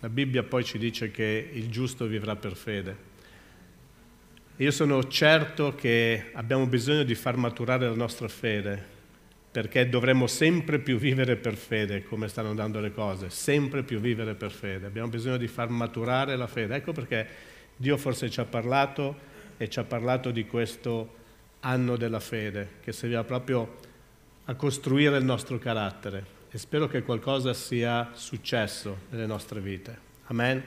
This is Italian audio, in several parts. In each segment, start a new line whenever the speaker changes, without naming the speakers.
La Bibbia poi ci dice che il giusto vivrà per fede. Io sono certo che abbiamo bisogno di far maturare la nostra fede, perché dovremmo sempre più vivere per fede, come stanno andando le cose, sempre più vivere per fede. Abbiamo bisogno di far maturare la fede. Ecco perché Dio forse ci ha parlato e ci ha parlato di questo anno della fede, che serviva proprio a costruire il nostro carattere. E spero che qualcosa sia successo nelle nostre vite. Amen.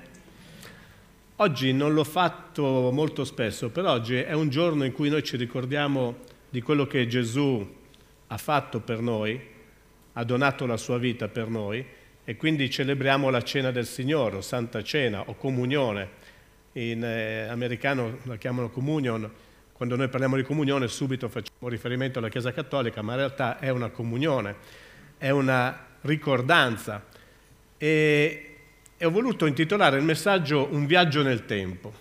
Oggi non l'ho fatto molto spesso, però oggi è un giorno in cui noi ci ricordiamo di quello che Gesù ha fatto per noi, ha donato la sua vita per noi e quindi celebriamo la cena del Signore, o Santa Cena, o comunione. In eh, americano la chiamano communion. Quando noi parliamo di comunione subito facciamo riferimento alla Chiesa Cattolica, ma in realtà è una comunione, è una ricordanza. E e ho voluto intitolare il messaggio Un viaggio nel tempo.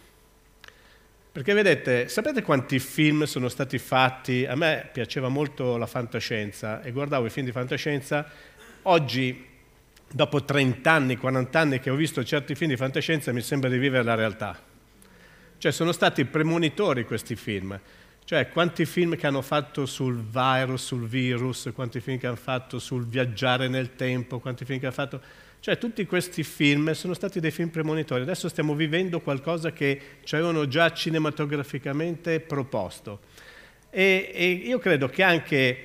Perché vedete, sapete quanti film sono stati fatti? A me piaceva molto la fantascienza e guardavo i film di fantascienza. Oggi, dopo 30 anni, 40 anni che ho visto certi film di fantascienza, mi sembra di vivere la realtà. Cioè sono stati premonitori questi film. Cioè quanti film che hanno fatto sul virus, sul virus, quanti film che hanno fatto sul viaggiare nel tempo, quanti film che hanno fatto cioè tutti questi film sono stati dei film premonitori, adesso stiamo vivendo qualcosa che ci avevano già cinematograficamente proposto. E, e, io credo che anche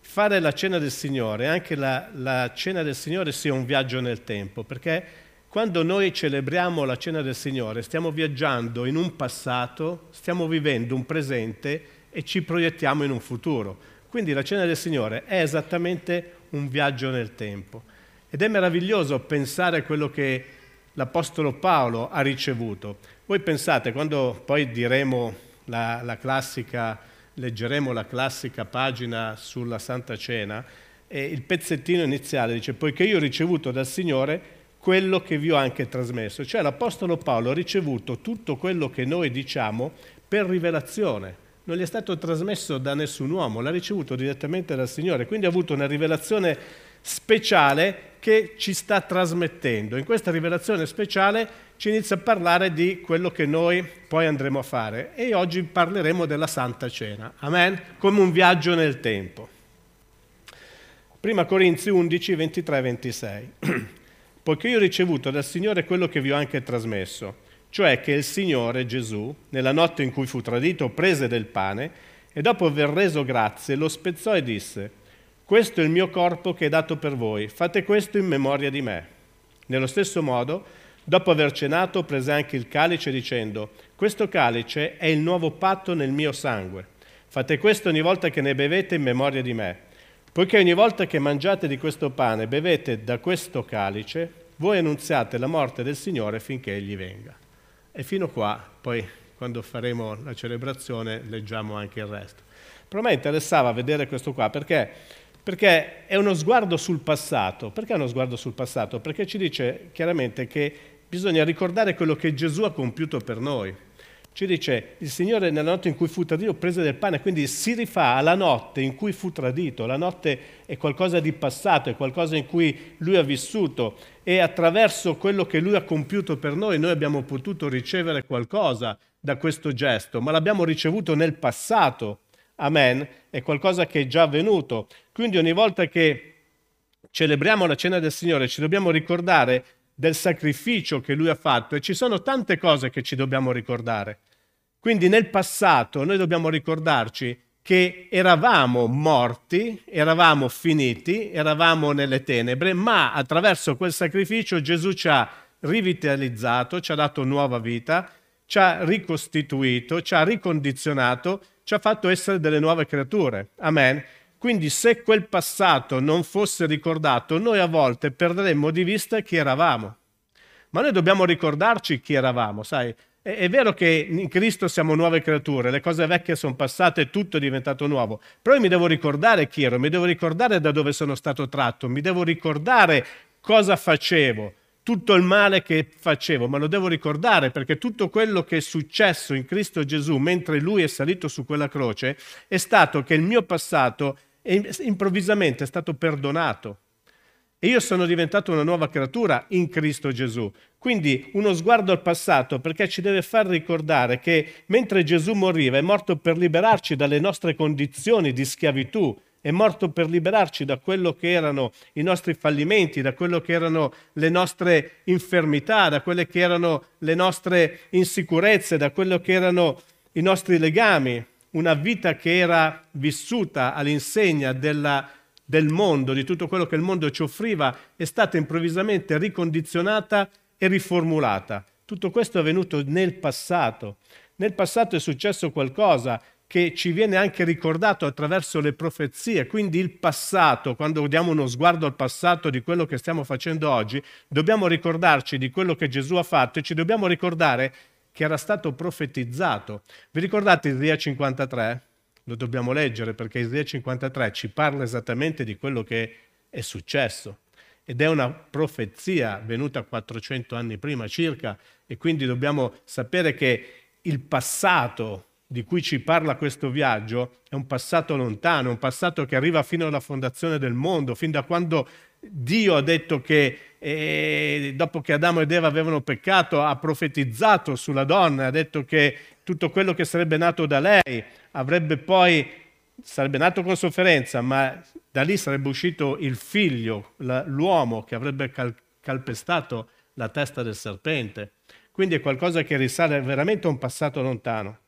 fare la cena del Signore, anche la, la cena del Signore sia un viaggio nel tempo, perché quando noi celebriamo la cena del Signore stiamo viaggiando in un passato, stiamo vivendo un presente e ci proiettiamo in un futuro. Quindi la cena del Signore è esattamente un viaggio nel tempo. Ed è meraviglioso pensare a quello che l'Apostolo Paolo ha ricevuto. Voi pensate, quando poi diremo la, la classica, leggeremo la classica pagina sulla Santa Cena, eh, il pezzettino iniziale dice, poiché io ho ricevuto dal Signore quello che vi ho anche trasmesso. Cioè l'Apostolo Paolo ha ricevuto tutto quello che noi diciamo per rivelazione. Non gli è stato trasmesso da nessun uomo, l'ha ricevuto direttamente dal Signore, quindi ha avuto una rivelazione speciale che ci sta trasmettendo. In questa rivelazione speciale ci inizia a parlare di quello che noi poi andremo a fare e oggi parleremo della Santa Cena. Amen? Come un viaggio nel tempo. Prima Corinzi 11, 23 26. Poiché io ho ricevuto dal Signore quello che vi ho anche trasmesso, cioè che il Signore Gesù, nella notte in cui fu tradito, prese del pane e dopo aver reso grazie lo spezzò e disse, questo è il mio corpo che è dato per voi, fate questo in memoria di me. Nello stesso modo, dopo aver cenato, prese anche il calice dicendo, questo calice è il nuovo patto nel mio sangue. Fate questo ogni volta che ne bevete in memoria di me. Poiché ogni volta che mangiate di questo pane e bevete da questo calice, voi annunziate la morte del Signore finché Egli venga. E fino qua, poi quando faremo la celebrazione, leggiamo anche il resto. Però a me interessava vedere questo qua perché perché è uno sguardo sul passato. Perché è uno sguardo sul passato? Perché ci dice chiaramente che bisogna ricordare quello che Gesù ha compiuto per noi. Ci dice, il Signore nella notte in cui fu tradito prese del pane, quindi si rifà alla notte in cui fu tradito. La notte è qualcosa di passato, è qualcosa in cui lui ha vissuto e attraverso quello che lui ha compiuto per noi noi abbiamo potuto ricevere qualcosa da questo gesto, ma l'abbiamo ricevuto nel passato Amen, è qualcosa che è già avvenuto. Quindi ogni volta che celebriamo la cena del Signore ci dobbiamo ricordare del sacrificio che Lui ha fatto e ci sono tante cose che ci dobbiamo ricordare. Quindi nel passato noi dobbiamo ricordarci che eravamo morti, eravamo finiti, eravamo nelle tenebre, ma attraverso quel sacrificio Gesù ci ha rivitalizzato, ci ha dato nuova vita, ci ha ricostituito, ci ha ricondizionato ci ha fatto essere delle nuove creature. Amen. Quindi se quel passato non fosse ricordato, noi a volte perderemmo di vista chi eravamo. Ma noi dobbiamo ricordarci chi eravamo, sai? È, è vero che in Cristo siamo nuove creature, le cose vecchie sono passate, tutto è diventato nuovo. Però io mi devo ricordare chi ero, mi devo ricordare da dove sono stato tratto, mi devo ricordare cosa facevo tutto il male che facevo, ma lo devo ricordare perché tutto quello che è successo in Cristo Gesù mentre lui è salito su quella croce è stato che il mio passato improvvisamente è stato perdonato. e io sono diventato una nuova creatura in Cristo Gesù. Quindi uno sguardo al passato perché ci deve far ricordare che mentre Gesù moriva è morto per liberarci dalle nostre condizioni di schiavitù, è morto per liberarci da quello che erano i nostri fallimenti, da quello che erano le nostre infermità, da quelle che erano le nostre insicurezze, da quello che erano i nostri legami, una vita che era vissuta all'insegna della del mondo, di tutto quello che il mondo ci offriva, è stata improvvisamente ricondizionata e riformulata. Tutto questo è avvenuto nel passato. Nel passato è successo qualcosa che ci viene anche ricordato attraverso le profezie, quindi il passato, quando diamo uno sguardo al passato di quello che stiamo facendo oggi, dobbiamo ricordarci di quello che Gesù ha fatto e ci dobbiamo ricordare che era stato profetizzato. Vi ricordate Isaia 53? lo dobbiamo leggere perché Isaia 53 ci parla esattamente di quello che è successo ed è una profezia venuta 400 anni prima circa e quindi dobbiamo sapere che il passato di cui ci parla questo viaggio è un passato lontano, un passato che arriva fino alla fondazione del mondo, fin da quando Dio ha detto che eh, dopo che Adamo ed Eva avevano peccato ha profetizzato sulla donna, ha detto che tutto quello che sarebbe nato da lei avrebbe poi, sarebbe nato con sofferenza, ma da lì sarebbe uscito il figlio, l'uomo che avrebbe cal- calpestato la testa del serpente. Quindi è qualcosa che risale veramente a un passato lontano.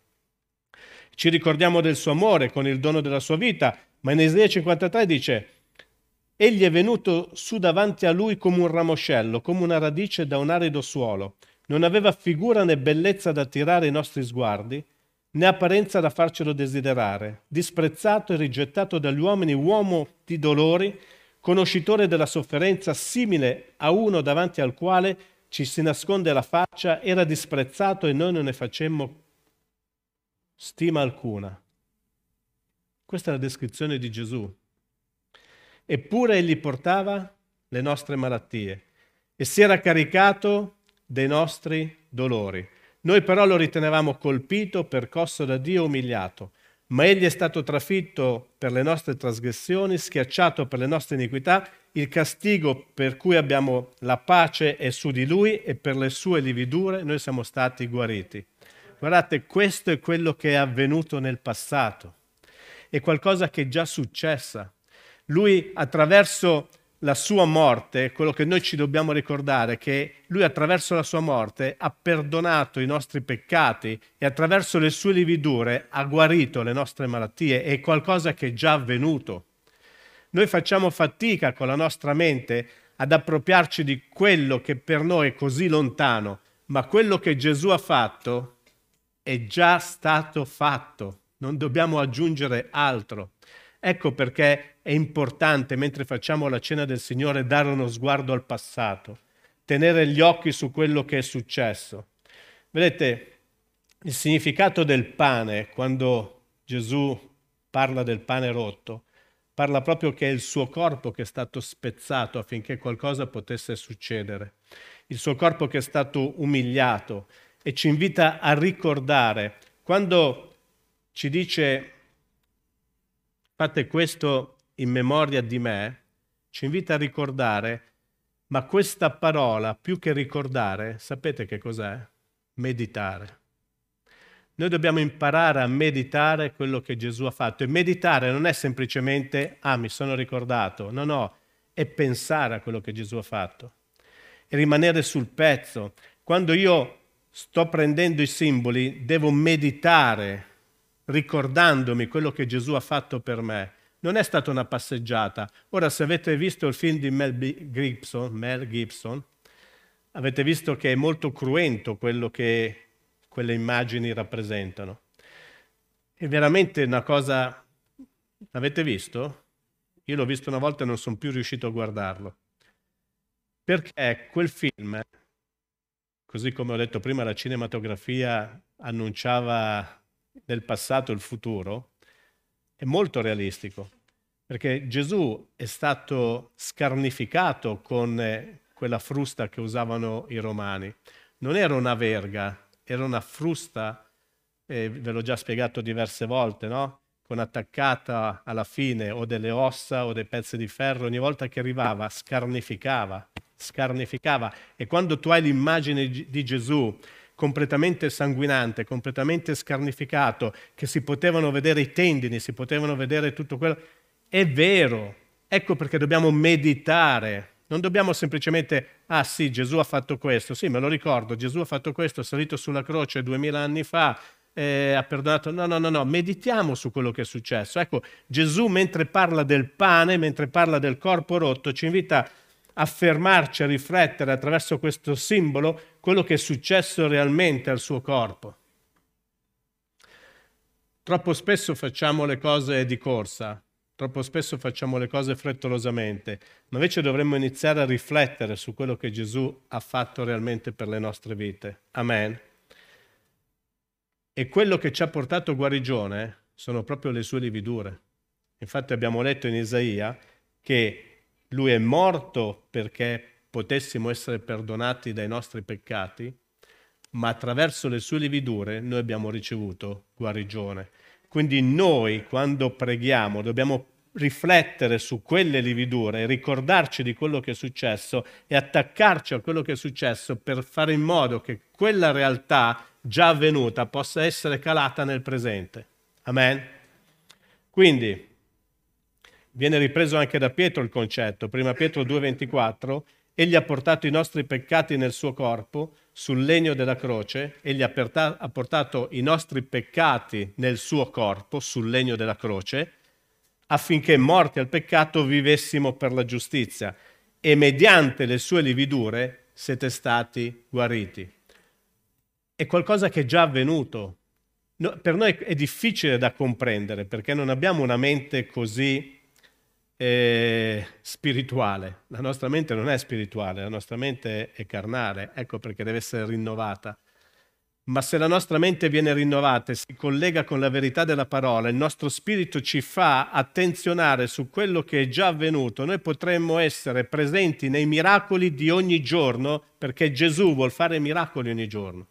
Ci ricordiamo del suo amore con il dono della sua vita, ma in Isaia 53 dice, Egli è venuto su davanti a lui come un ramoscello, come una radice da un arido suolo. Non aveva figura né bellezza da attirare i nostri sguardi, né apparenza da farcelo desiderare. Disprezzato e rigettato dagli uomini, uomo di dolori, conoscitore della sofferenza, simile a uno davanti al quale ci si nasconde la faccia, era disprezzato e noi non ne facemmo stima alcuna. Questa è la descrizione di Gesù. Eppure egli portava le nostre malattie e si era caricato dei nostri dolori. Noi però lo ritenevamo colpito, percosso da Dio, umiliato. Ma egli è stato trafitto per le nostre trasgressioni, schiacciato per le nostre iniquità, il castigo per cui abbiamo la pace è su di lui e per le sue lividure noi siamo stati guariti. Guardate, questo è quello che è avvenuto nel passato, è qualcosa che è già successa. Lui attraverso la sua morte, quello che noi ci dobbiamo ricordare è che lui attraverso la sua morte ha perdonato i nostri peccati e attraverso le sue lividure ha guarito le nostre malattie, è qualcosa che è già avvenuto. Noi facciamo fatica con la nostra mente ad appropriarci di quello che per noi è così lontano, ma quello che Gesù ha fatto è già stato fatto, non dobbiamo aggiungere altro. Ecco perché è importante, mentre facciamo la cena del Signore, dare uno sguardo al passato, tenere gli occhi su quello che è successo. Vedete, il significato del pane, quando Gesù parla del pane rotto, parla proprio che è il suo corpo che è stato spezzato affinché qualcosa potesse succedere, il suo corpo che è stato umiliato e ci invita a ricordare, quando ci dice Fate questo in memoria di me, ci invita a ricordare, ma questa parola, più che ricordare, sapete che cos'è? Meditare. Noi dobbiamo imparare a meditare quello che Gesù ha fatto e meditare non è semplicemente, ah, mi sono ricordato, no, no, è pensare a quello che Gesù ha fatto e rimanere sul pezzo. Quando io sto prendendo i simboli, devo meditare ricordandomi quello che Gesù ha fatto per me. Non è stata una passeggiata. Ora, se avete visto il film di Mel Gibson, Mel Gibson avete visto che è molto cruento quello che quelle immagini rappresentano. È veramente una cosa... L'avete visto? Io l'ho visto una volta e non sono più riuscito a guardarlo. Perché quel film, così come ho detto prima, la cinematografia annunciava del passato e il futuro è molto realistico, perché Gesù è stato scarnificato con eh, quella frusta che usavano i romani. Non era una verga, era una frusta, eh, ve l'ho già spiegato diverse volte, no? con attaccata alla fine o delle ossa o dei pezzi di ferro, ogni volta che arrivava scarnificava, scarnificava. E quando tu hai l'immagine di Gesù completamente sanguinante, completamente scarnificato, che si potevano vedere i tendini, si potevano vedere tutto quello, è vero. Ecco perché dobbiamo meditare. Non dobbiamo semplicemente, ah sì, Gesù ha fatto questo, sì, me lo ricordo, Gesù ha fatto questo, è salito sulla croce duemila anni fa, eh, ha perdonato. No, no, no, no, meditiamo su quello che è successo. Ecco, Gesù mentre parla del pane, mentre parla del corpo rotto, ci invita a fermarci, a riflettere attraverso questo simbolo quello che è successo realmente al suo corpo. Troppo spesso facciamo le cose di corsa, troppo spesso facciamo le cose frettolosamente, ma invece dovremmo iniziare a riflettere su quello che Gesù ha fatto realmente per le nostre vite. Amen. E quello che ci ha portato guarigione sono proprio le sue lividure. Infatti abbiamo letto in Isaia che lui è morto perché potessimo essere perdonati dai nostri peccati, ma attraverso le sue lividure noi abbiamo ricevuto guarigione. Quindi noi quando preghiamo dobbiamo riflettere su quelle lividure, ricordarci di quello che è successo e attaccarci a quello che è successo per fare in modo che quella realtà già avvenuta possa essere calata nel presente. Amen. Quindi viene ripreso anche da Pietro il concetto, prima Pietro 2:24, egli ha portato i nostri peccati nel suo corpo sul legno della croce, egli ha, perta- ha portato i nostri peccati nel suo corpo sul legno della croce, affinché morti al peccato vivessimo per la giustizia e mediante le sue lividure siete stati guariti è qualcosa che è già avvenuto. No, per noi è difficile da comprendere perché non abbiamo una mente così eh, spirituale. La nostra mente non è spirituale, la nostra mente è carnale, ecco perché deve essere rinnovata. Ma se la nostra mente viene rinnovata e si collega con la verità della parola, il nostro spirito ci fa attenzionare su quello che è già avvenuto, noi potremmo essere presenti nei miracoli di ogni giorno perché Gesù vuol fare miracoli ogni giorno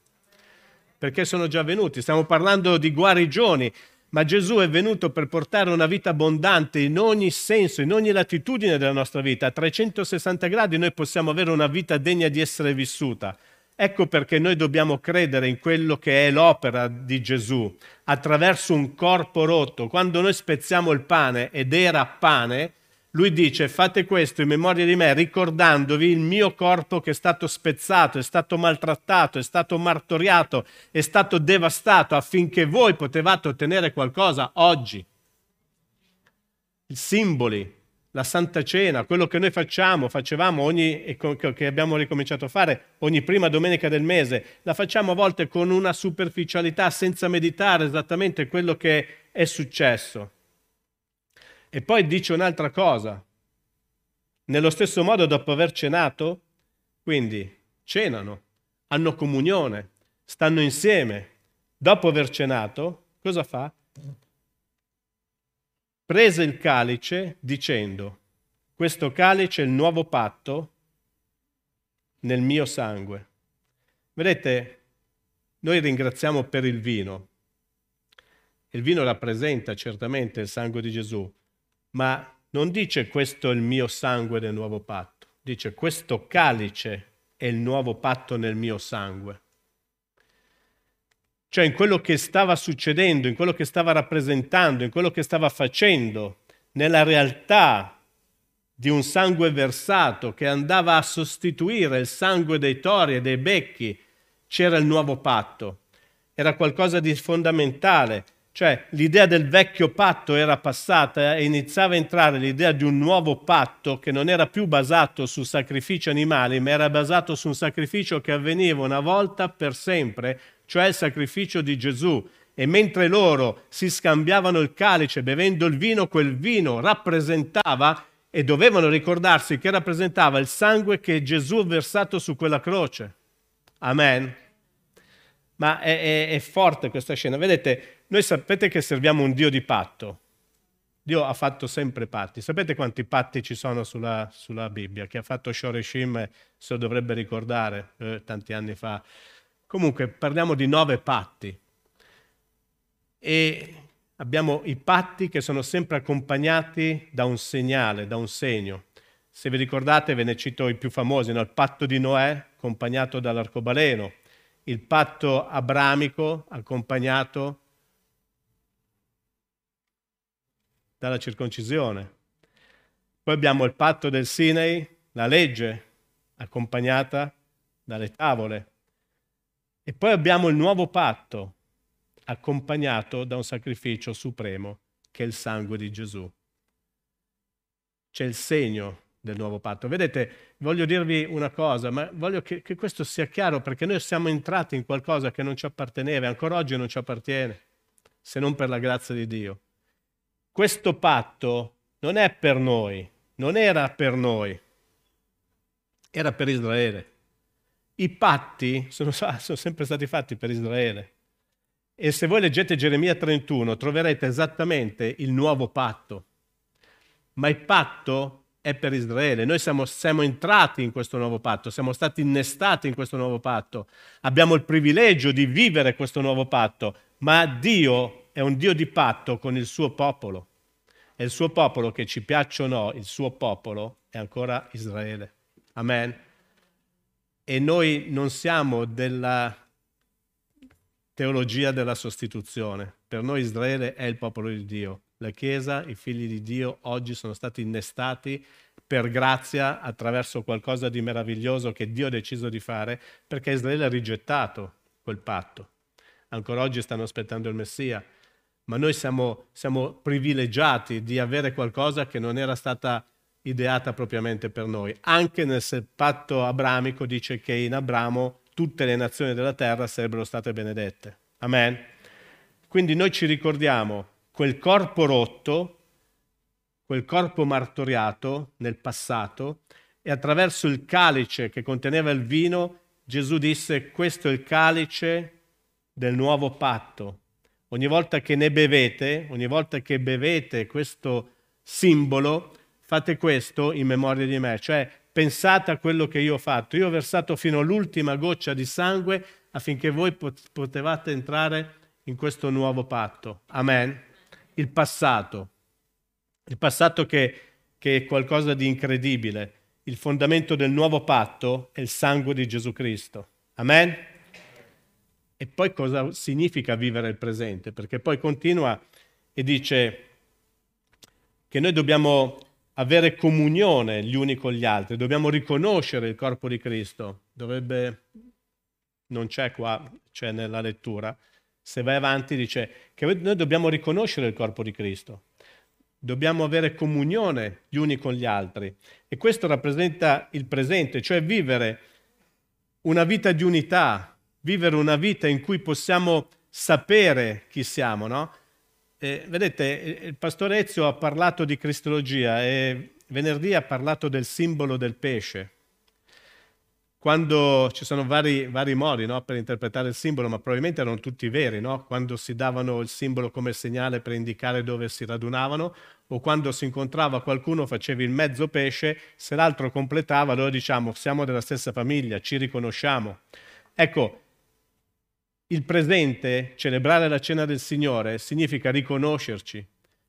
perché sono già venuti. Stiamo parlando di guarigioni, ma Gesù è venuto per portare una vita abbondante in ogni senso, in ogni latitudine della nostra vita. A 360 gradi noi possiamo avere una vita degna di essere vissuta. Ecco perché noi dobbiamo credere in quello che è l'opera di Gesù attraverso un corpo rotto. Quando noi spezziamo il pane ed era pane, lui dice fate questo in memoria di me, ricordandovi il mio corpo che è stato spezzato, è stato maltrattato, è stato martoriato, è stato devastato affinché voi potevate ottenere qualcosa oggi. I simboli, la Santa Cena, quello che noi facciamo, facevamo ogni, che abbiamo ricominciato a fare ogni prima domenica del mese, la facciamo a volte con una superficialità senza meditare esattamente quello che è successo. E poi dice un'altra cosa. Nello stesso modo, dopo aver cenato, quindi cenano, hanno comunione, stanno insieme. Dopo aver cenato, cosa fa? Prese il calice dicendo, questo calice è il nuovo patto nel mio sangue. Vedete, noi ringraziamo per il vino. Il vino rappresenta certamente il sangue di Gesù, ma non dice questo è il mio sangue del nuovo patto, dice questo calice è il nuovo patto nel mio sangue. Cioè in quello che stava succedendo, in quello che stava rappresentando, in quello che stava facendo, nella realtà di un sangue versato che andava a sostituire il sangue dei tori e dei becchi, c'era il nuovo patto. Era qualcosa di fondamentale cioè l'idea del vecchio patto era passata e iniziava a entrare l'idea di un nuovo patto che non era più basato su sacrifici animali, ma era basato su un sacrificio che avveniva una volta per sempre, cioè il sacrificio di Gesù. E mentre loro si scambiavano il calice bevendo il vino, quel vino rappresentava e dovevano ricordarsi che rappresentava il sangue che Gesù ha versato su quella croce. Amen. Ma è, è, è forte questa scena. Vedete, noi sapete che serviamo un Dio di patto. Dio ha fatto sempre patti. Sapete quanti patti ci sono sulla, sulla Bibbia? Chi ha fatto Shoreshim se lo dovrebbe ricordare eh, tanti anni fa. Comunque parliamo di nove patti. E abbiamo i patti che sono sempre accompagnati da un segnale, da un segno. Se vi ricordate, ve ne cito i più famosi, no? il patto di Noè accompagnato dall'arcobaleno, il patto abramico accompagnato dalla circoncisione. Poi abbiamo il patto del Sinai, la legge accompagnata dalle tavole. E poi abbiamo il nuovo patto accompagnato da un sacrificio supremo che è il sangue di Gesù. C'è il segno del nuovo patto. Vedete, voglio dirvi una cosa, ma voglio che, che, questo sia chiaro perché noi siamo entrati in qualcosa che non ci apparteneva ancora oggi non ci appartiene, se non per la grazia di Dio. Questo patto non è per noi, non era per noi, era per Israele. I patti sono, sono sempre stati fatti per Israele. E se voi leggete Geremia 31 troverete esattamente il nuovo patto. Ma il patto è per Israele. Noi siamo, siamo, entrati in questo nuovo patto, siamo stati innestati in questo nuovo patto. Abbiamo il privilegio di vivere questo nuovo patto, ma Dio è un Dio di patto con il suo popolo. E il suo popolo, che ci piaccia o no, il suo popolo è ancora Israele. Amen. E noi non siamo della teologia della sostituzione. Per noi Israele è il popolo di Dio la Chiesa, i figli di Dio oggi sono stati innestati per grazia attraverso qualcosa di meraviglioso che Dio ha deciso di fare perché Israele ha rigettato quel patto. Ancora oggi stanno aspettando il Messia, ma noi siamo, siamo privilegiati di avere qualcosa che non era stata ideata propriamente per noi. Anche nel patto abramico dice che in Abramo tutte le nazioni della terra sarebbero state benedette. Amen. Quindi noi ci ricordiamo quel corpo rotto, quel corpo martoriato nel passato e attraverso il calice che conteneva il vino Gesù disse questo è il calice del nuovo patto. Ogni volta che ne bevete, ogni volta che bevete questo simbolo, fate questo in memoria di me, cioè pensate a quello che io ho fatto. Io ho versato fino all'ultima goccia di sangue affinché voi potevate entrare in questo nuovo patto. Amen il passato, il passato che, che è qualcosa di incredibile. Il fondamento del nuovo patto è il sangue di Gesù Cristo. Amen? E poi cosa significa vivere il presente? Perché poi continua e dice che noi dobbiamo avere comunione gli uni con gli altri, dobbiamo riconoscere il corpo di Cristo. Dovrebbe, non c'è qua, c'è nella lettura, se vai avanti dice che noi dobbiamo riconoscere il corpo di Cristo, dobbiamo avere comunione gli uni con gli altri. E questo rappresenta il presente, cioè vivere una vita di unità, vivere una vita in cui possiamo sapere chi siamo, no? E, vedete, il pastore Ezio ha parlato di cristologia e venerdì ha parlato del simbolo del pesce quando ci sono vari, vari modi no, per interpretare il simbolo, ma probabilmente erano tutti veri, no? quando si davano il simbolo come segnale per indicare dove si radunavano, o quando si incontrava qualcuno facevi il mezzo pesce, se l'altro completava, allora diciamo siamo della stessa famiglia, ci riconosciamo. Ecco, il presente, celebrare la cena del Signore, significa riconoscerci,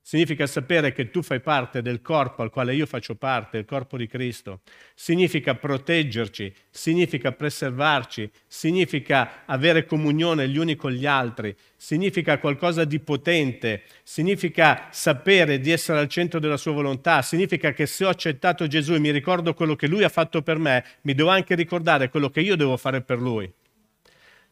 Significa sapere che tu fai parte del corpo al quale io faccio parte, il corpo di Cristo. Significa proteggerci, significa preservarci, significa avere comunione gli uni con gli altri, significa qualcosa di potente, significa sapere di essere al centro della sua volontà, significa che se ho accettato Gesù e mi ricordo quello che lui ha fatto per me, mi devo anche ricordare quello che io devo fare per lui.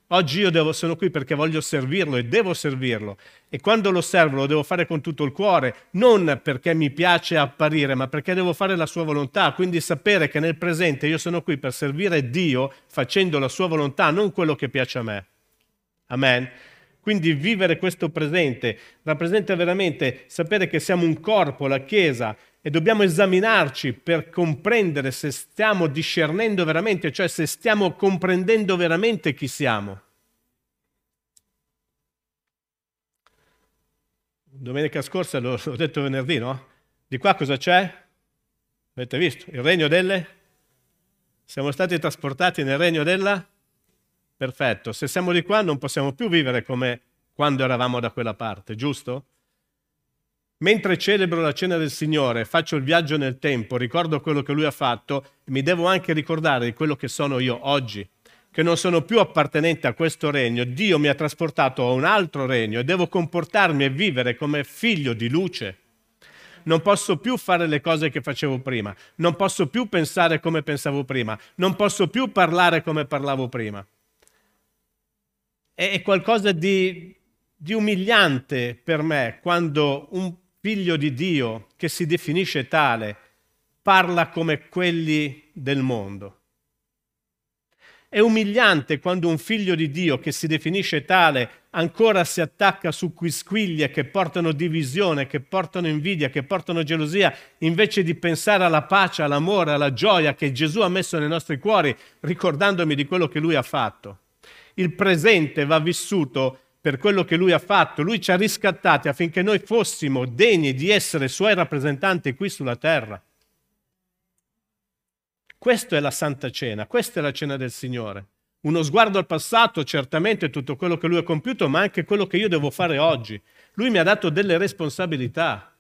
Oggi io devo, sono qui perché voglio servirlo e devo servirlo. E quando lo servo lo devo fare con tutto il cuore, non perché mi piace apparire, ma perché devo fare la sua volontà. Quindi sapere che nel presente io sono qui per servire Dio facendo la sua volontà, non quello che piace a me. Amen. Quindi vivere questo presente rappresenta veramente sapere che siamo un corpo, la Chiesa, e dobbiamo esaminarci per comprendere se stiamo discernendo veramente, cioè se stiamo comprendendo veramente chi siamo. Domenica scorsa l'ho, detto venerdì, no? Di qua cosa c'è? Avete visto? Il regno delle? Siamo stati trasportati nel regno della? Perfetto. Se siamo di qua non possiamo più vivere come quando eravamo da quella parte, giusto? Mentre celebro la cena del Signore, faccio il viaggio nel tempo, ricordo quello che Lui ha fatto, mi devo anche ricordare di quello che sono io oggi, che non sono più appartenente a questo regno. Dio mi ha trasportato a un altro regno e devo comportarmi e vivere come figlio di luce. Non posso più fare le cose che facevo prima, non posso più pensare come pensavo prima, non posso più parlare come parlavo prima. È qualcosa di, di umiliante per me quando un figlio di Dio che si definisce tale parla come quelli del mondo. È umiliante quando un figlio di Dio che si definisce tale ancora si attacca su quisquiglie che portano divisione, che portano invidia, che portano gelosia, invece di pensare alla pace, all'amore, alla gioia che Gesù ha messo nei nostri cuori, ricordandomi di quello che Lui ha fatto. Il presente va vissuto per quello che lui ha fatto. Lui ci ha riscattati affinché noi fossimo degni di essere suoi rappresentanti qui sulla terra. Questa è la Santa Cena, questa è la cena del Signore. Uno sguardo al passato, certamente tutto quello che lui ha compiuto, ma anche quello che io devo fare oggi. Lui mi ha dato delle responsabilità.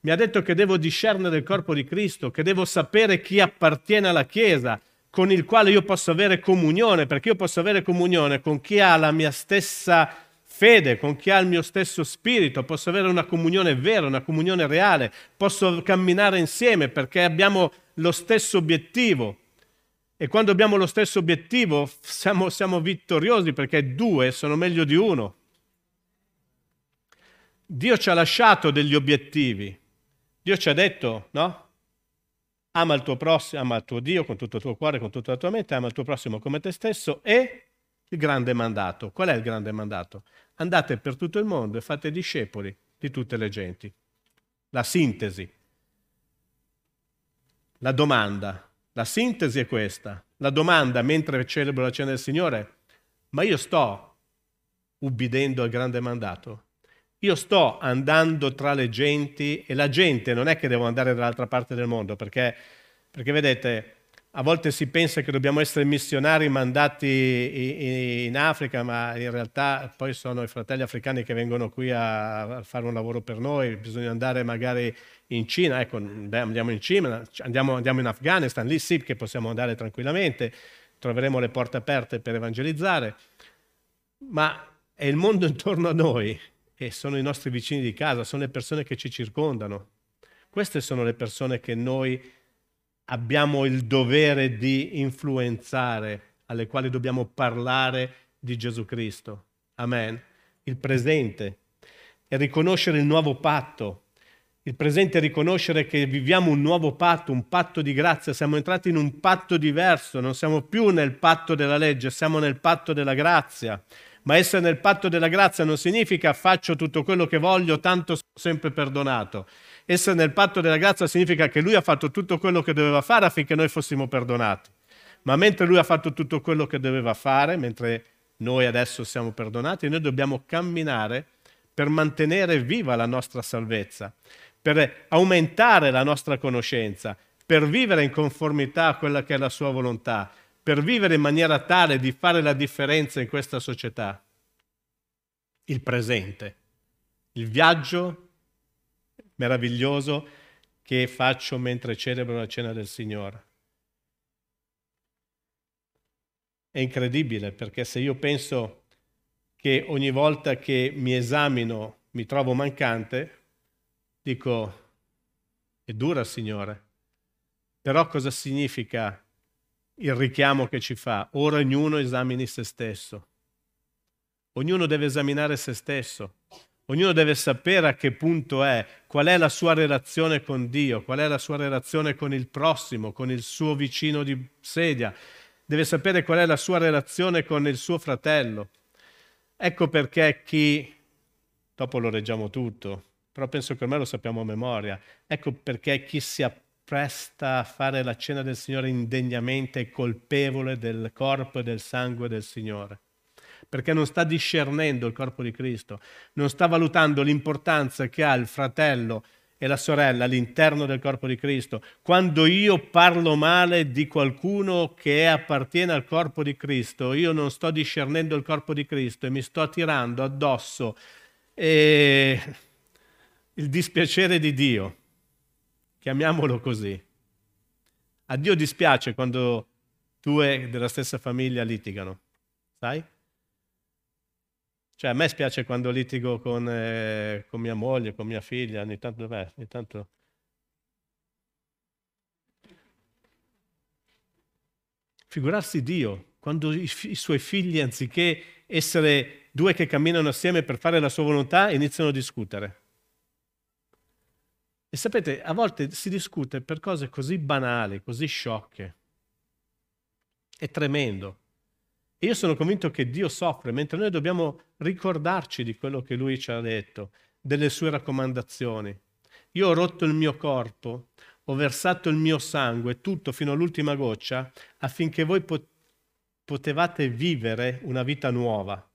Mi ha detto che devo discernere il corpo di Cristo, che devo sapere chi appartiene alla Chiesa, con il quale io posso avere comunione, perché io posso avere comunione con chi ha la mia stessa fede, con chi ha il mio stesso spirito, posso avere una comunione vera, una comunione reale, posso camminare insieme perché abbiamo lo stesso obiettivo. E quando abbiamo lo stesso obiettivo siamo, siamo vittoriosi perché due sono meglio di uno. Dio ci ha lasciato degli obiettivi. Dio ci ha detto, no? Ama il tuo prossimo, ama il tuo Dio con tutto il tuo cuore, con tutta la tua mente, ama il tuo prossimo come te stesso e il grande mandato. Qual è il grande mandato? Andate per tutto il mondo e fate discepoli di tutte le genti. La sintesi. La domanda. La sintesi è questa. La domanda mentre celebro la cena del Signore, ma io sto ubbidendo al grande mandato? Io sto andando tra le genti e la gente non è che devo andare dall'altra parte del mondo, perché, perché vedete, a volte si pensa che dobbiamo essere missionari mandati in Africa, ma in realtà poi sono i fratelli africani che vengono qui a fare un lavoro per noi, bisogna andare magari in Cina, ecco, andiamo in Cina, andiamo, andiamo in Afghanistan, lì sì che possiamo andare tranquillamente, troveremo le porte aperte per evangelizzare, ma è il mondo intorno a noi e sono i nostri vicini di casa, sono le persone che ci circondano. Queste sono le persone che noi abbiamo il dovere di influenzare, alle quali dobbiamo parlare di Gesù Cristo. Amen. Il presente è riconoscere il nuovo patto. Il presente è riconoscere che viviamo un nuovo patto, un patto di grazia, siamo entrati in un patto diverso, non siamo più nel patto della legge, siamo nel patto della grazia. Ma essere nel patto della grazia non significa faccio tutto quello che voglio, tanto sono sempre perdonato. Essere nel patto della grazia significa che lui ha fatto tutto quello che doveva fare affinché noi fossimo perdonati. Ma mentre lui ha fatto tutto quello che doveva fare, mentre noi adesso siamo perdonati, noi dobbiamo camminare per mantenere viva la nostra salvezza, per aumentare la nostra conoscenza, per vivere in conformità a quella che è la sua volontà, per vivere in maniera tale di fare la differenza in questa società. Il presente, il viaggio meraviglioso che faccio mentre celebro la cena del Signore. È incredibile perché se io penso che ogni volta che mi esamino mi trovo mancante, dico, è dura Signore, però cosa significa il richiamo che ci fa? Ora ognuno esamini se stesso. Ognuno deve esaminare se stesso. Ognuno deve sapere a che punto è, qual è la sua relazione con Dio, qual è la sua relazione con il prossimo, con il suo vicino di sedia. Deve sapere qual è la sua relazione con il suo fratello. Ecco perché chi, dopo lo leggiamo tutto, però penso che ormai lo sappiamo a memoria, ecco perché chi si appresta a fare la cena del Signore indegnamente è colpevole del corpo e del sangue del Signore perché non sta discernendo il corpo di Cristo, non sta valutando l'importanza che ha il fratello e la sorella all'interno del corpo di Cristo. Quando io parlo male di qualcuno che appartiene al corpo di Cristo, io non sto discernendo il corpo di Cristo e mi sto tirando addosso e il dispiacere di Dio, chiamiamolo così. A Dio dispiace quando due della stessa famiglia litigano, sai? Cioè a me spiace quando litigo con, eh, con mia moglie, con mia figlia, ogni tanto, beh, ogni tanto... Figurarsi Dio, quando i, i suoi figli, anziché essere due che camminano assieme per fare la sua volontà, iniziano a discutere. E sapete, a volte si discute per cose così banali, così sciocche. È tremendo. E io sono convinto che Dio soffre, mentre noi dobbiamo ricordarci di quello che Lui ci ha detto, delle sue raccomandazioni. Io ho rotto il mio corpo, ho versato il mio sangue, tutto fino all'ultima goccia, affinché voi potevate vivere una vita nuova.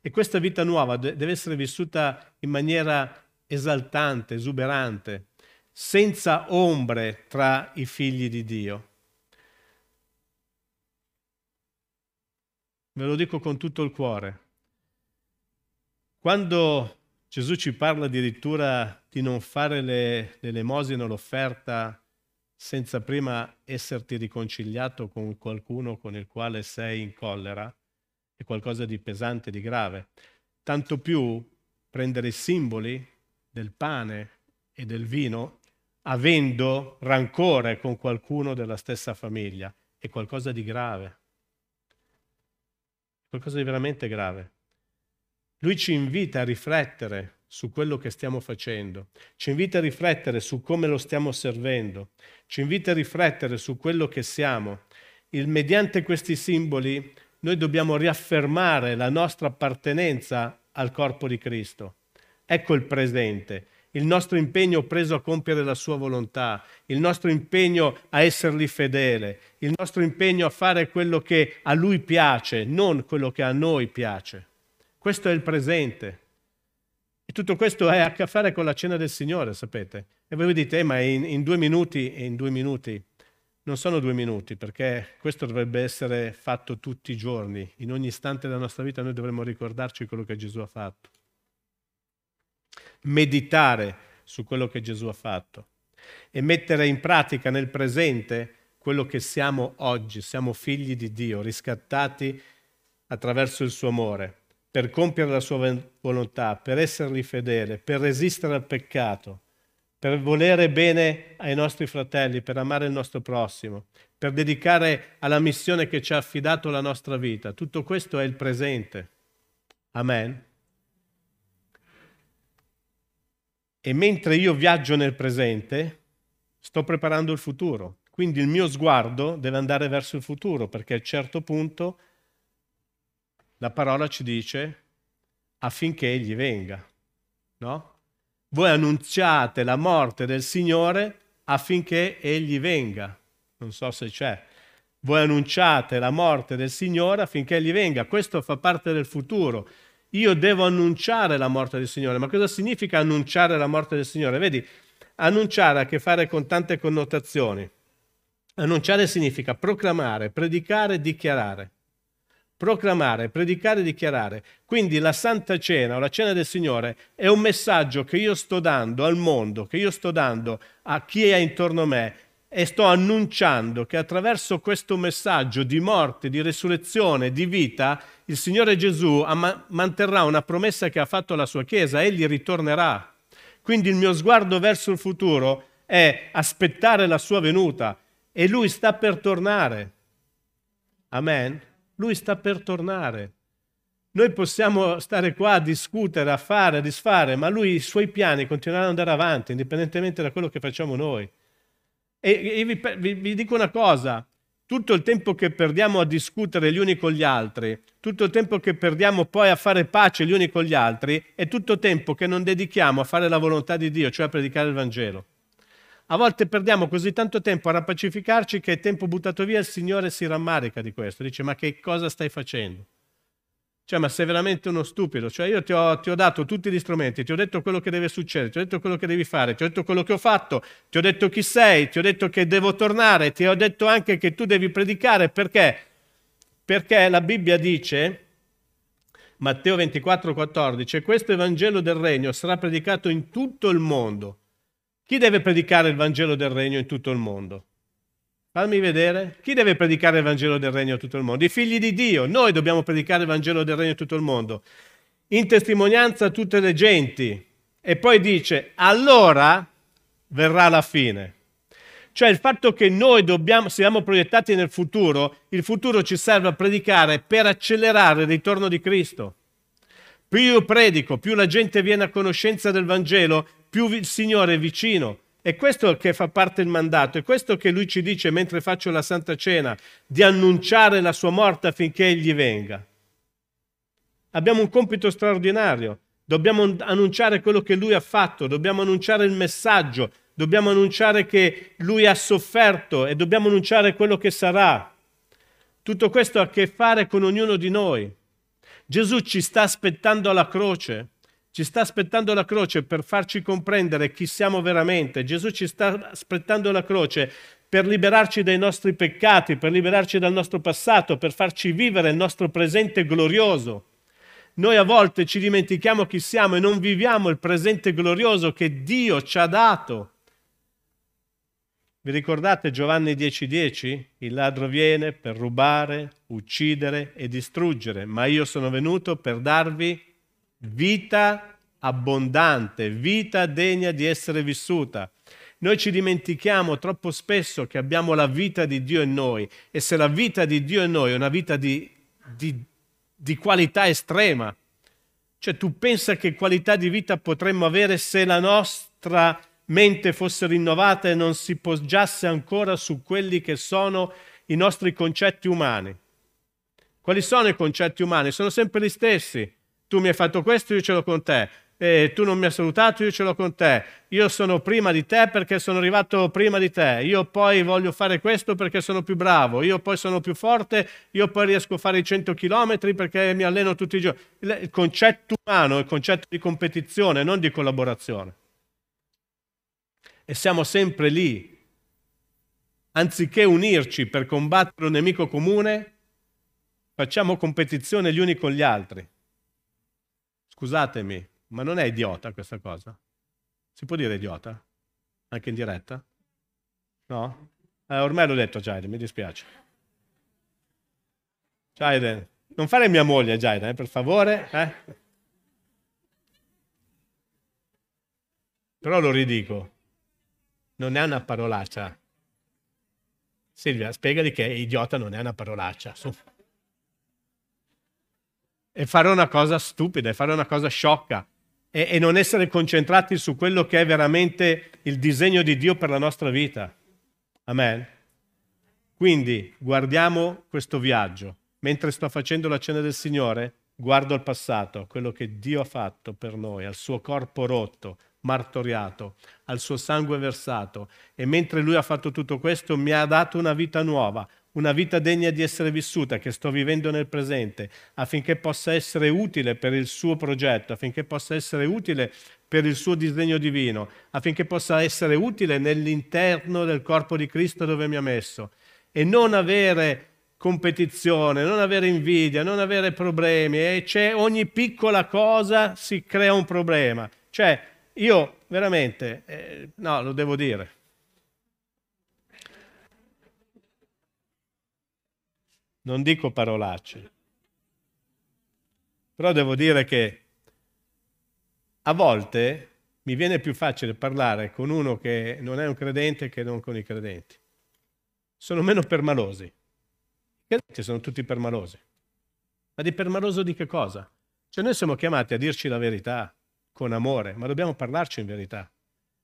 E questa vita nuova deve essere vissuta in maniera esaltante, esuberante, senza ombre tra i figli di Dio. Ve lo dico con tutto il cuore. Quando Gesù ci parla addirittura di non fare le, l'elemosina o l'offerta senza prima esserti riconciliato con qualcuno con il quale sei in collera, è qualcosa di pesante, di grave. Tanto più prendere i simboli del pane e del vino avendo rancore con qualcuno della stessa famiglia. È qualcosa di grave, qualcosa di veramente grave. Lui ci invita a riflettere su quello che stiamo facendo, ci invita a riflettere su come lo stiamo servendo, ci invita a riflettere su quello che siamo. Il, mediante questi simboli noi dobbiamo riaffermare la nostra appartenenza al corpo di Cristo. Ecco il presente, il nostro impegno preso a compiere la sua volontà, il nostro impegno a essergli fedele, il nostro impegno a fare quello che a lui piace, non quello che a noi piace. Questo è il presente. E tutto questo ha a che fare con la cena del Signore, sapete. E voi dite, eh, ma in, in due minuti in due minuti. Non sono due minuti, perché questo dovrebbe essere fatto tutti i giorni. In ogni istante della nostra vita noi dovremmo ricordarci quello che Gesù ha fatto meditare su quello che Gesù ha fatto e mettere in pratica nel presente quello che siamo oggi. Siamo figli di Dio, riscattati attraverso il suo amore, per compiere la sua volontà, per essergli fedele, per resistere al peccato, per volere bene ai nostri fratelli, per amare il nostro prossimo, per dedicare alla missione che ci ha affidato la nostra vita. Tutto questo è il presente. Amen. E mentre io viaggio nel presente, sto preparando il futuro. Quindi il mio sguardo deve andare verso il futuro, perché a un certo punto la parola ci dice affinché egli venga. No? Voi annunziate la morte del Signore affinché egli venga. Non so se c'è. Voi annunciate la morte del Signore affinché egli venga. Questo fa parte del futuro io devo annunciare la morte del Signore. Ma cosa significa annunciare la morte del Signore? Vedi, annunciare ha a che fare con tante connotazioni. Annunciare significa proclamare, predicare, dichiarare. Proclamare, predicare, dichiarare. Quindi la Santa Cena o la Cena del Signore è un messaggio che io sto dando al mondo, che io sto dando a chi è intorno a me e sto annunciando che attraverso questo messaggio di morte, di resurrezione, di vita, il Signore Gesù manterrà una promessa che ha fatto alla sua Chiesa, egli ritornerà. Quindi il mio sguardo verso il futuro è aspettare la sua venuta e lui sta per tornare. Amen. Lui sta per tornare. Noi possiamo stare qua a discutere, a fare, a disfare, ma lui i suoi piani continueranno ad andare avanti, indipendentemente da quello che facciamo noi. E, e vi, vi, vi dico una cosa, tutto il tempo che perdiamo a discutere gli uni con gli altri, tutto il tempo che perdiamo poi a fare pace gli uni con gli altri, è tutto tempo che non dedichiamo a fare la volontà di Dio, cioè a predicare il Vangelo. A volte perdiamo così tanto tempo a rapacificarci che è tempo buttato via, il Signore si rammarica di questo, dice ma che cosa stai facendo? Cioè, ma sei veramente uno stupido. Cioè, io ti ho, ti ho, dato tutti gli strumenti, ti ho detto quello che deve succedere, ti ho detto quello che devi fare, ti ho detto quello che ho fatto, ti ho detto chi sei, ti ho detto che devo tornare, ti ho detto anche che tu devi predicare. Perché? Perché la Bibbia dice Matteo 24, 14, e questo Evangelo del Regno sarà predicato in tutto il mondo. Chi deve predicare il Vangelo del Regno in tutto il mondo? Fammi vedere. Chi deve predicare il Vangelo del Regno in tutto il mondo? I figli di Dio. Noi dobbiamo predicare il Vangelo del Regno in tutto il mondo. In testimonianza a tutte le genti. E poi dice, allora verrà la fine. Cioè il fatto che noi dobbiamo, siamo proiettati nel futuro, il futuro ci serve a predicare per accelerare il ritorno di Cristo. Più io predico, più la gente viene a conoscenza del Vangelo, più il Signore è vicino. È questo che fa parte del mandato, è questo che lui ci dice mentre faccio la Santa Cena, di annunciare la sua morte affinché egli venga. Abbiamo un compito straordinario, dobbiamo annunciare quello che lui ha fatto, dobbiamo annunciare il messaggio, dobbiamo annunciare che lui ha sofferto e dobbiamo annunciare quello che sarà. Tutto questo ha a che fare con ognuno di noi. Gesù ci sta aspettando alla croce, ci sta aspettando alla croce per farci comprendere chi siamo veramente. Gesù ci sta aspettando alla croce per liberarci dai nostri peccati, per liberarci dal nostro passato, per farci vivere il nostro presente glorioso. Noi a volte ci dimentichiamo chi siamo e non viviamo il presente glorioso che Dio ci ha dato. Vi ricordate Giovanni 10:10? 10? Il ladro viene per rubare, uccidere e distruggere, ma io sono venuto per darvi vita abbondante, vita degna di essere vissuta. Noi ci dimentichiamo troppo spesso che abbiamo la vita di Dio in noi e se la vita di Dio in noi è una vita di, di, di qualità estrema, cioè tu pensa che qualità di vita potremmo avere se la nostra mente fosse rinnovata e non si poggiasse ancora su quelli che sono i nostri concetti umani. Quali sono i concetti umani? Sono sempre gli stessi. Tu mi hai fatto questo, io ce l'ho con te. E tu non mi hai salutato, io ce l'ho con te. Io sono prima di te perché sono arrivato prima di te. Io poi voglio fare questo perché sono più bravo. Io poi sono più forte. Io poi riesco a fare i 100 km perché mi alleno tutti i giorni. Il concetto umano è il concetto di competizione, non di collaborazione e siamo sempre lì. Anziché unirci per combattere un nemico comune, facciamo competizione gli uni con gli altri. Scusatemi, ma non è idiota questa cosa? Si può dire idiota? Anche in diretta? No? Eh, ormai l'ho detto, Jaiden, mi dispiace. Jaiden, non fare mia moglie, Jaiden, eh, per favore. Eh? Però lo ridico non è una parolaccia. Silvia, spiegali che idiota non è una parolaccia. Su. E fare una cosa stupida, e fare una cosa sciocca, e, e non essere concentrati su quello che è veramente il disegno di Dio per la nostra vita. Amen. Quindi guardiamo questo viaggio. Mentre sto facendo la cena del Signore, guardo al passato, quello che Dio ha fatto per noi, al suo corpo rotto, martoriato, al suo sangue versato e mentre lui ha fatto tutto questo mi ha dato una vita nuova, una vita degna di essere vissuta che sto vivendo nel presente, affinché possa essere utile per il suo progetto, affinché possa essere utile per il suo disegno divino, affinché possa essere utile nell'interno del corpo di Cristo dove mi ha messo e non avere competizione, non avere invidia, non avere problemi e c'è ogni piccola cosa si crea un problema. Cioè, io veramente, eh, no, lo devo dire. Non dico parolacce, però devo dire che a volte mi viene più facile parlare con uno che non è un credente che non con i credenti. Sono meno permalosi. I credenti sono tutti permalosi. Ma di permaloso di che cosa? Cioè noi siamo chiamati a dirci la verità, con amore, ma dobbiamo parlarci in verità.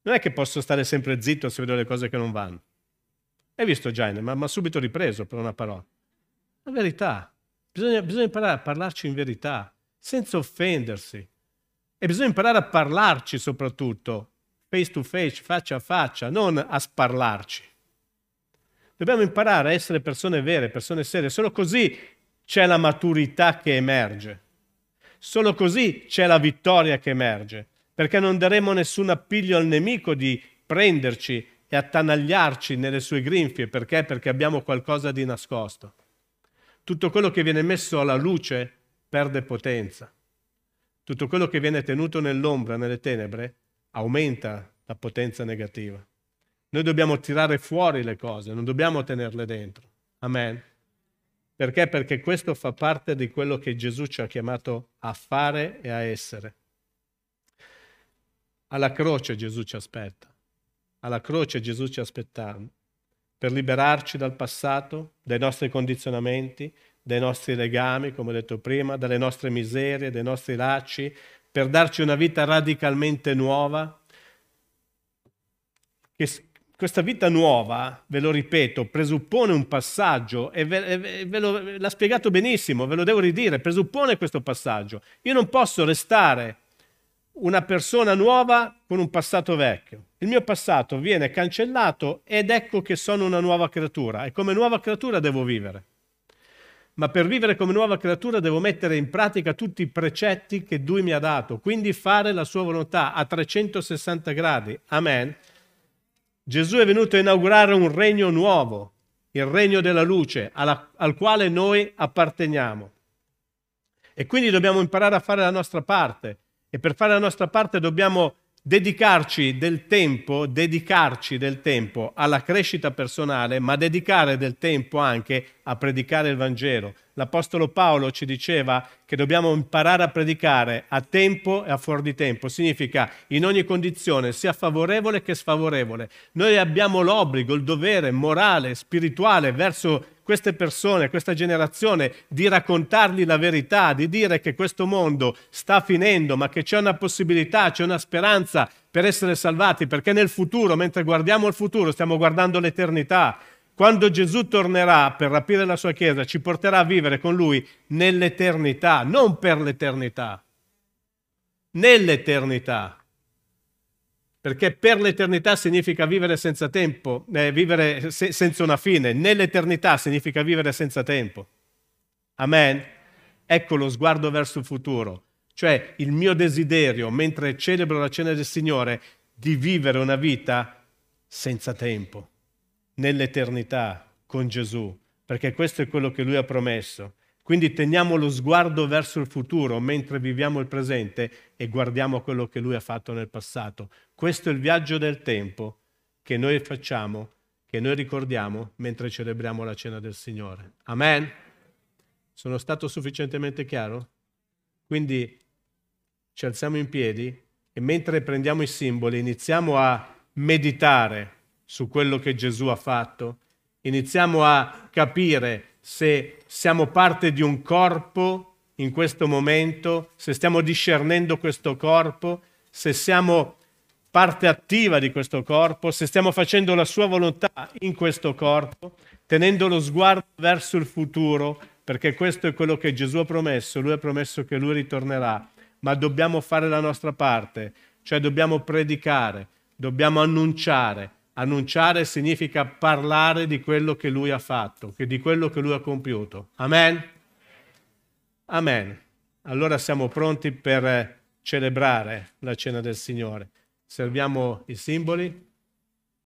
Non è che posso stare sempre zitto se vedo le cose che non vanno. Hai visto Gianni, ma ha subito ripreso per una parola. La verità. Bisogna, bisogna imparare a parlarci in verità, senza offendersi. E bisogna imparare a parlarci soprattutto, face to face, faccia a faccia, non a sparlarci. Dobbiamo imparare a essere persone vere, persone serie. Solo così c'è la maturità che emerge. Solo così c'è la vittoria che emerge, perché non daremo nessun appiglio al nemico di prenderci e attanagliarci nelle sue grinfie. Perché? Perché abbiamo qualcosa di nascosto. Tutto quello che viene messo alla luce perde potenza. Tutto quello che viene tenuto nell'ombra, nelle tenebre, aumenta la potenza negativa. Noi dobbiamo tirare fuori le cose, non dobbiamo tenerle dentro. Amen. Perché? Perché questo fa parte di quello che Gesù ci ha chiamato a fare e a essere. Alla croce Gesù ci aspetta. Alla croce Gesù ci aspetta per liberarci dal passato, dai nostri condizionamenti, dai nostri legami, come ho detto prima, dalle nostre miserie, dai nostri lacci, per darci una vita radicalmente nuova. Che questa vita nuova, ve lo ripeto, presuppone un passaggio e ve, e ve lo, l'ha spiegato benissimo, ve lo devo ridire, presuppone questo passaggio. Io non posso restare una persona nuova con un passato vecchio. Il mio passato viene cancellato ed ecco che sono una nuova creatura e come nuova creatura devo vivere. Ma per vivere come nuova creatura devo mettere in pratica tutti i precetti che Lui mi ha dato, quindi fare la sua volontà a 360 gradi. Amen. Gesù è venuto a inaugurare un regno nuovo, il regno della luce, alla, al quale noi apparteniamo. E quindi dobbiamo imparare a fare la nostra parte e per fare la nostra parte dobbiamo dedicarci del tempo, dedicarci del tempo alla crescita personale, ma dedicare del tempo anche a predicare il Vangelo. L'Apostolo Paolo ci diceva che dobbiamo imparare a predicare a tempo e a fuori di tempo. Significa in ogni condizione, sia favorevole che sfavorevole. Noi abbiamo l'obbligo, il dovere morale, spirituale verso queste persone, questa generazione, di raccontargli la verità, di dire che questo mondo sta finendo, ma che c'è una possibilità, c'è una speranza per essere salvati, perché nel futuro, mentre guardiamo il futuro, stiamo guardando l'eternità. Quando Gesù tornerà per rapire la sua Chiesa, ci porterà a vivere con Lui nell'eternità, non per l'eternità, nell'eternità perché per l'eternità significa vivere senza tempo, eh, vivere se- senza una fine, nell'eternità significa vivere senza tempo. Amen? Ecco lo sguardo verso il futuro, cioè il mio desiderio, mentre celebro la cena del Signore, di vivere una vita senza tempo, nell'eternità con Gesù, perché questo è quello che Lui ha promesso. Quindi teniamo lo sguardo verso il futuro mentre viviamo il presente e guardiamo quello che Lui ha fatto nel passato. Questo è il viaggio del tempo che noi facciamo, che noi ricordiamo mentre celebriamo la cena del Signore. Amen? Sono stato sufficientemente chiaro? Quindi ci alziamo in piedi e mentre prendiamo i simboli iniziamo a meditare su quello che Gesù ha fatto, iniziamo a capire se siamo parte di un corpo in questo momento, se stiamo discernendo questo corpo, se siamo parte attiva di questo corpo, se stiamo facendo la sua volontà in questo corpo, tenendo lo sguardo verso il futuro, perché questo è quello che Gesù ha promesso, lui ha promesso che lui ritornerà, ma dobbiamo fare la nostra parte, cioè dobbiamo predicare, dobbiamo annunciare, Annunciare significa parlare di quello che lui ha fatto, di quello che lui ha compiuto. Amen? Amen. Allora siamo pronti per celebrare la cena del Signore. Serviamo i simboli.